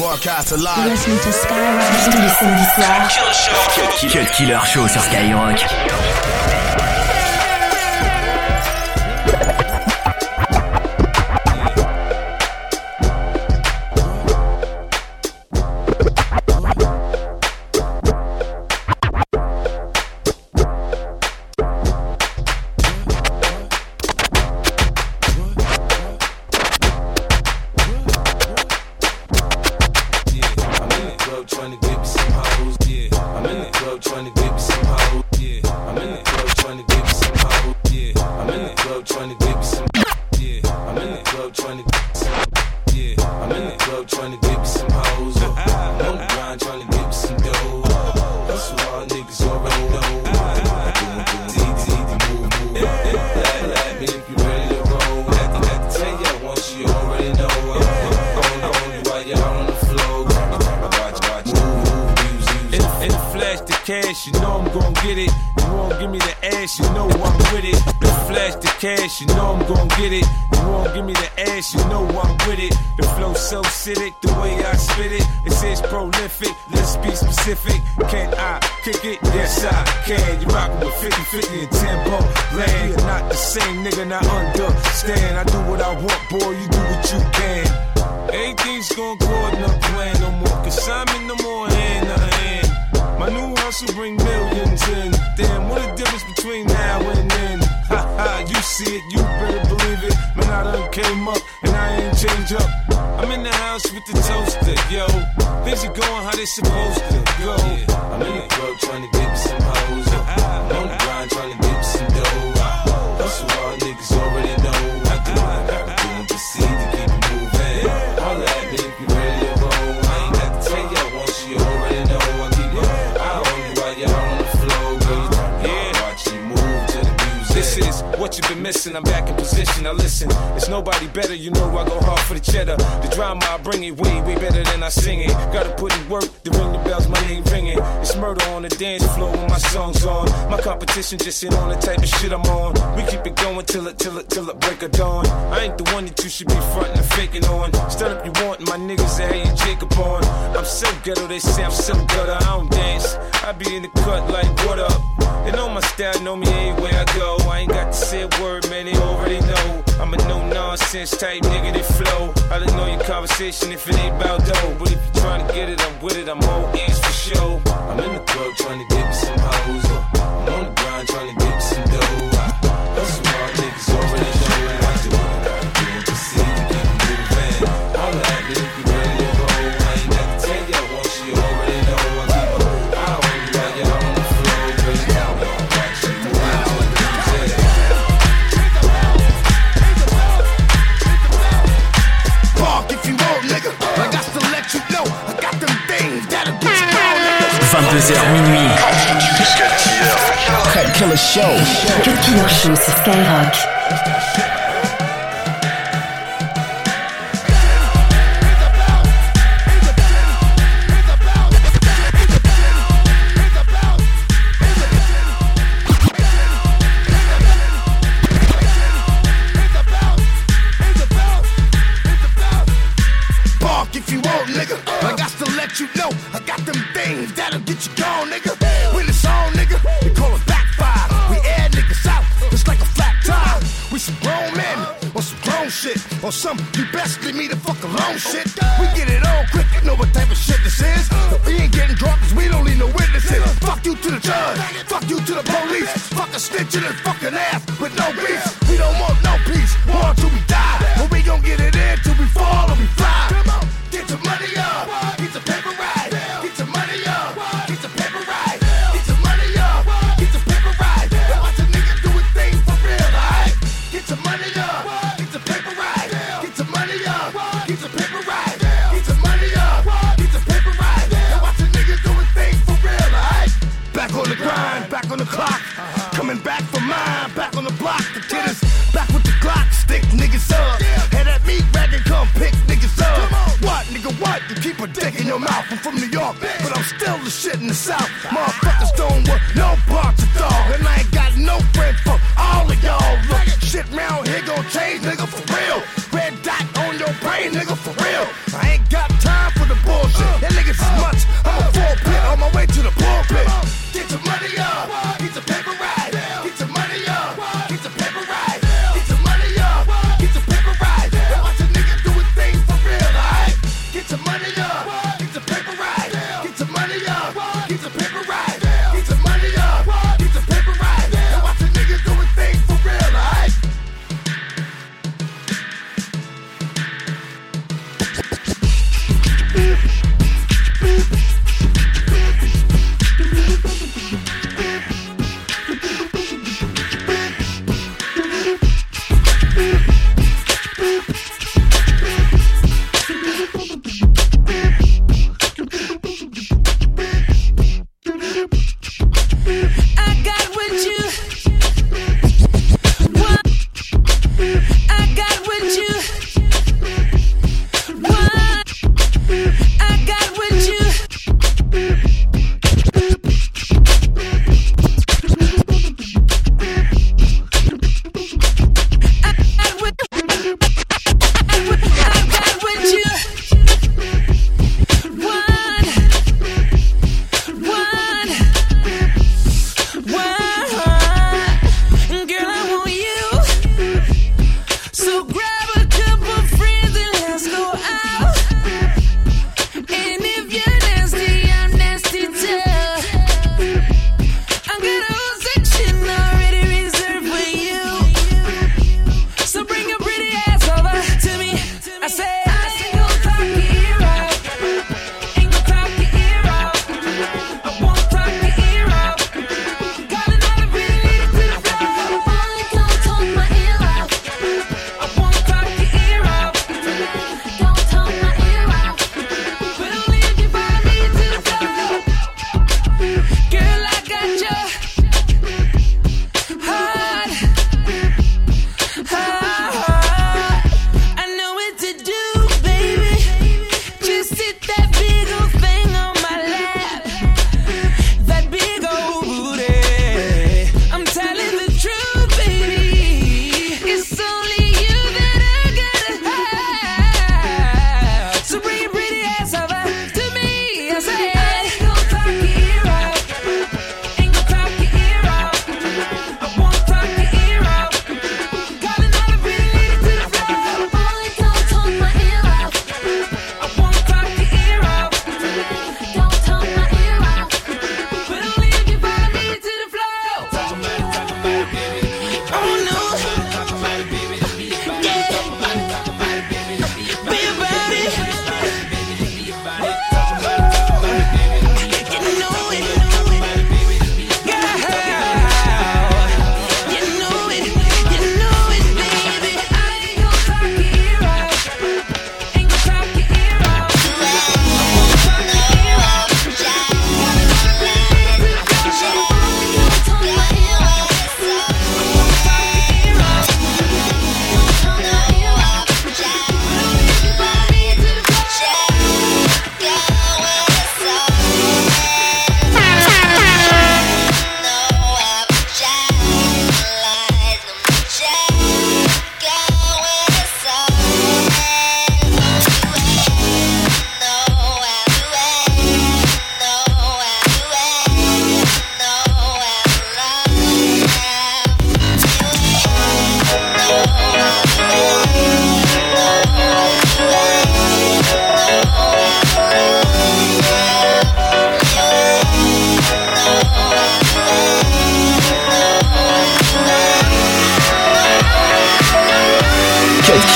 Broadcast to Skyrock tous les samedis soirs. Cut Killer Show sur Skyrock. Cash, you know I'm gon' get it. You won't give me the ass, you know I'm with it. The flash the cash, you know I'm gon' get it. You won't give me the ass, you know I'm with it. The flow so acidic, the way I spit it, it says prolific. Let's be specific. Can I kick it? Yes I can. You rockin' with 50, 50 and 10 bump land. You're not the same nigga, not understand. I do what I want, boy. You do what you supposed missing. I'm back in position. Now listen, it's nobody better. You know I go hard for the cheddar. The drama I bring it way, way better than I sing it. Gotta put in work to ring the bells. My name ringing. It's murder on the dance floor when my song's on. My competition just ain't on the type of shit I'm on. We keep it going till it, till it, till it break of dawn. I ain't the one that you should be frontin' and faking on. Stand up, you want my niggas that hate you Jacob on. I'm so ghetto, they say I'm so gutter. I don't dance. I be in the cut like what up. They know my style, know me anywhere I go. I ain't got to say a word, man, they already know. I'm a no nonsense type nigga that flow. I don't know your conversation if it ain't about dough. But if you trying to get it, I'm with it, I'm all ears for sure. I'm in the club trying to get me some hoes. I'm on the grind trying to get me some dough. Cut Killer Show sur Skyrock. Grown men on some grown shit. Or some you best leave me the fuck alone shit. We get it on quick, you know what type of shit this is. If we ain't getting drunk, cause we don't need no witnesses. Fuck you to the judge, fuck you to the police. Fuck a snitch in his fucking ass with no beef. We don't want no peace, war till we die. But we gon' get it in till we fall or we fly. Come on, get your money up, get your still the shit in the South. Motherfuckers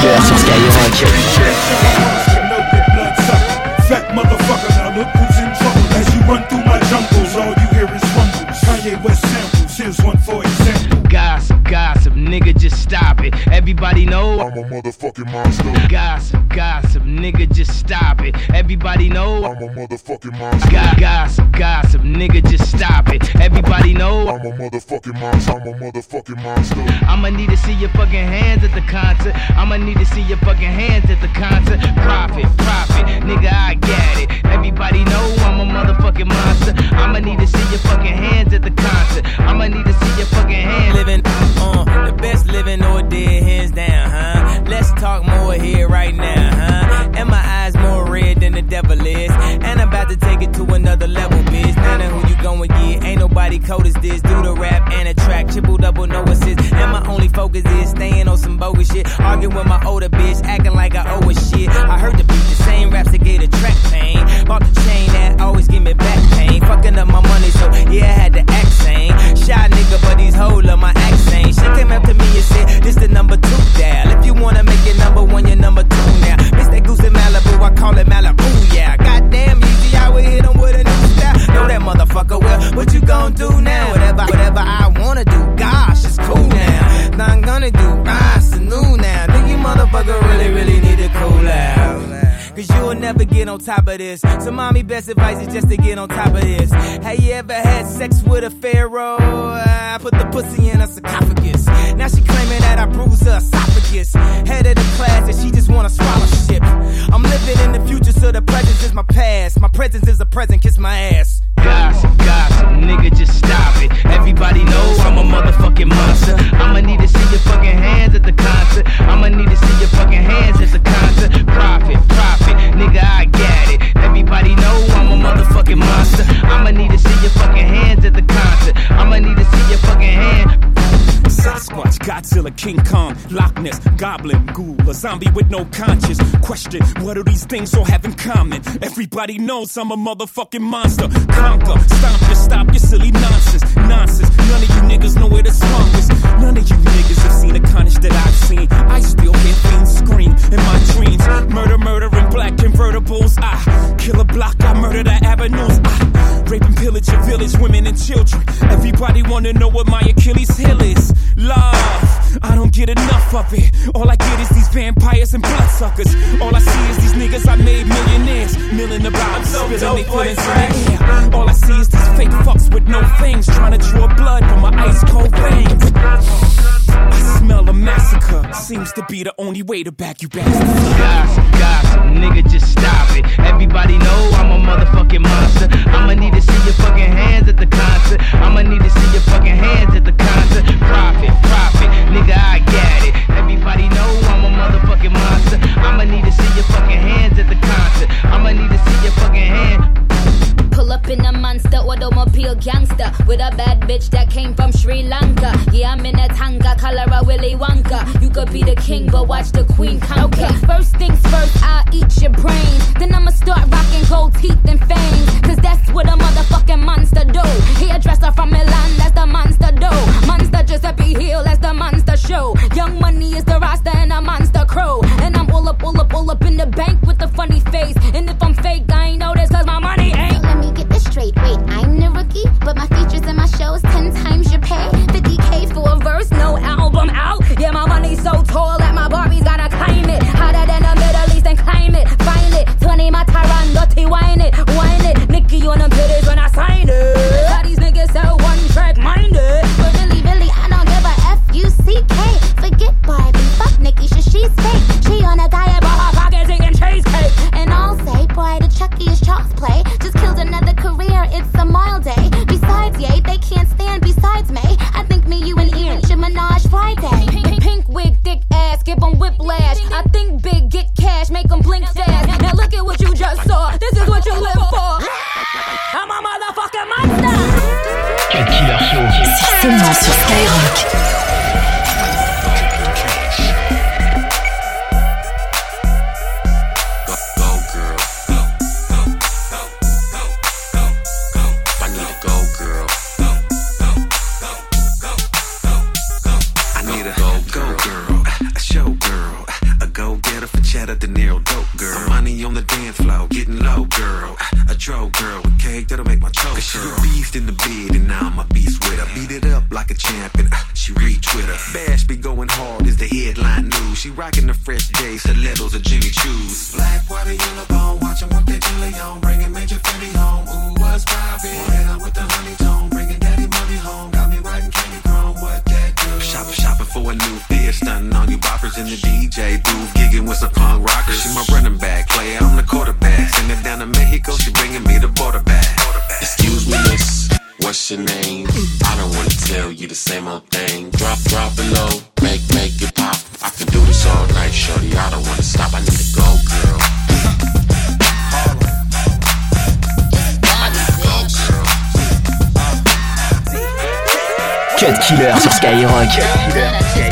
Killer sur Skyrock. I'm a motherfucking monster. gossip, gossip, nigga, just stop it. Everybody know I'm a motherfucking monster. Go- gossip, gossip, nigga, just stop it. Everybody know I'm a motherfucking monster. I'm a motherfucking monster. I'ma need to see your fucking hands at the concert. I'ma need to see your fucking hands at the concert. Profit, profit, nigga, I get it. Everybody know I'm a motherfucking monster. I'ma need to As this. Do the rap and a track, triple double, no assist. And my only focus is staying on some bogus shit. Arguing with my older bitch, acting like I owe a shit. I heard the beat, the same raps that gave the track pain. Bought the top of this. So mommy best advice is just to get on top of this. Have you ever had sex with a pharaoh? I put the pussy in a sarcophagus. Now she claiming that I bruised her esophagus. Head of the class and she just wanna scholarship. I'm living in the future so the present is my past. My presence is a present, kiss my ass. Gossip, gossip, nigga, just stop it. Everybody know I'm a motherfucking monster. I'ma need to see your fucking hands at the concert. I'ma need to see your fucking hands at the concert. Profit, profit, nigga, I get it. Everybody know I'm a motherfucking Loch Ness, Goblin, Ghoul, a zombie with no conscience. Question, what do these things all have in common? Everybody knows I'm a motherfucking monster. Conquer, stomp your, stop your silly nonsense. Nonsense, none of you niggas know where the swamp is. None of you niggas have seen the carnage that I've seen. I still hear things scream in my dreams. Murder, murder in black convertibles. I kill a block, I murder the avenues. I rape and pillage your village, women and children. Everybody wanna know what my Achilles heel is. Love, I don't get enough of it. All I get is these vampires and bloodsuckers. All I see is these niggas I made millionaires. Milling about, spilling they feelings in the air. All I see is these fake fucks with no fangs. Trying to draw blood from my ice cold veins. I smell a massacre. Seems to be the only way to back you back. Gossip, gossip, nigga, just stop it. Everybody know girl. Girl with cake that'll make my choke curl. She a beast in the bed, and now I'm a beast with her. Beat it up like a champion, ah, she reach with her. Bash be going hard is the headline news. She rocking the fresh day, stilettos or Jimmy Choos. Black, white, or yellow bone, watch 'em work that jelly on. Bringing major Fendi home, ooh, what's poppin'? With the honey tone, bringing daddy money home. Got me riding candy chrome, what that do? Shopping, shopping for a new fit, stunting on you boppers in the DJ booth, gigging with some punk rockers. She my What's your name? I don't wanna tell you the same old thing. Drop, drop it low, make, make it pop. I can do this all night, shorty. I don't wanna stop. I need to go, girl. I need to go. Cut Killer sur Skyrock.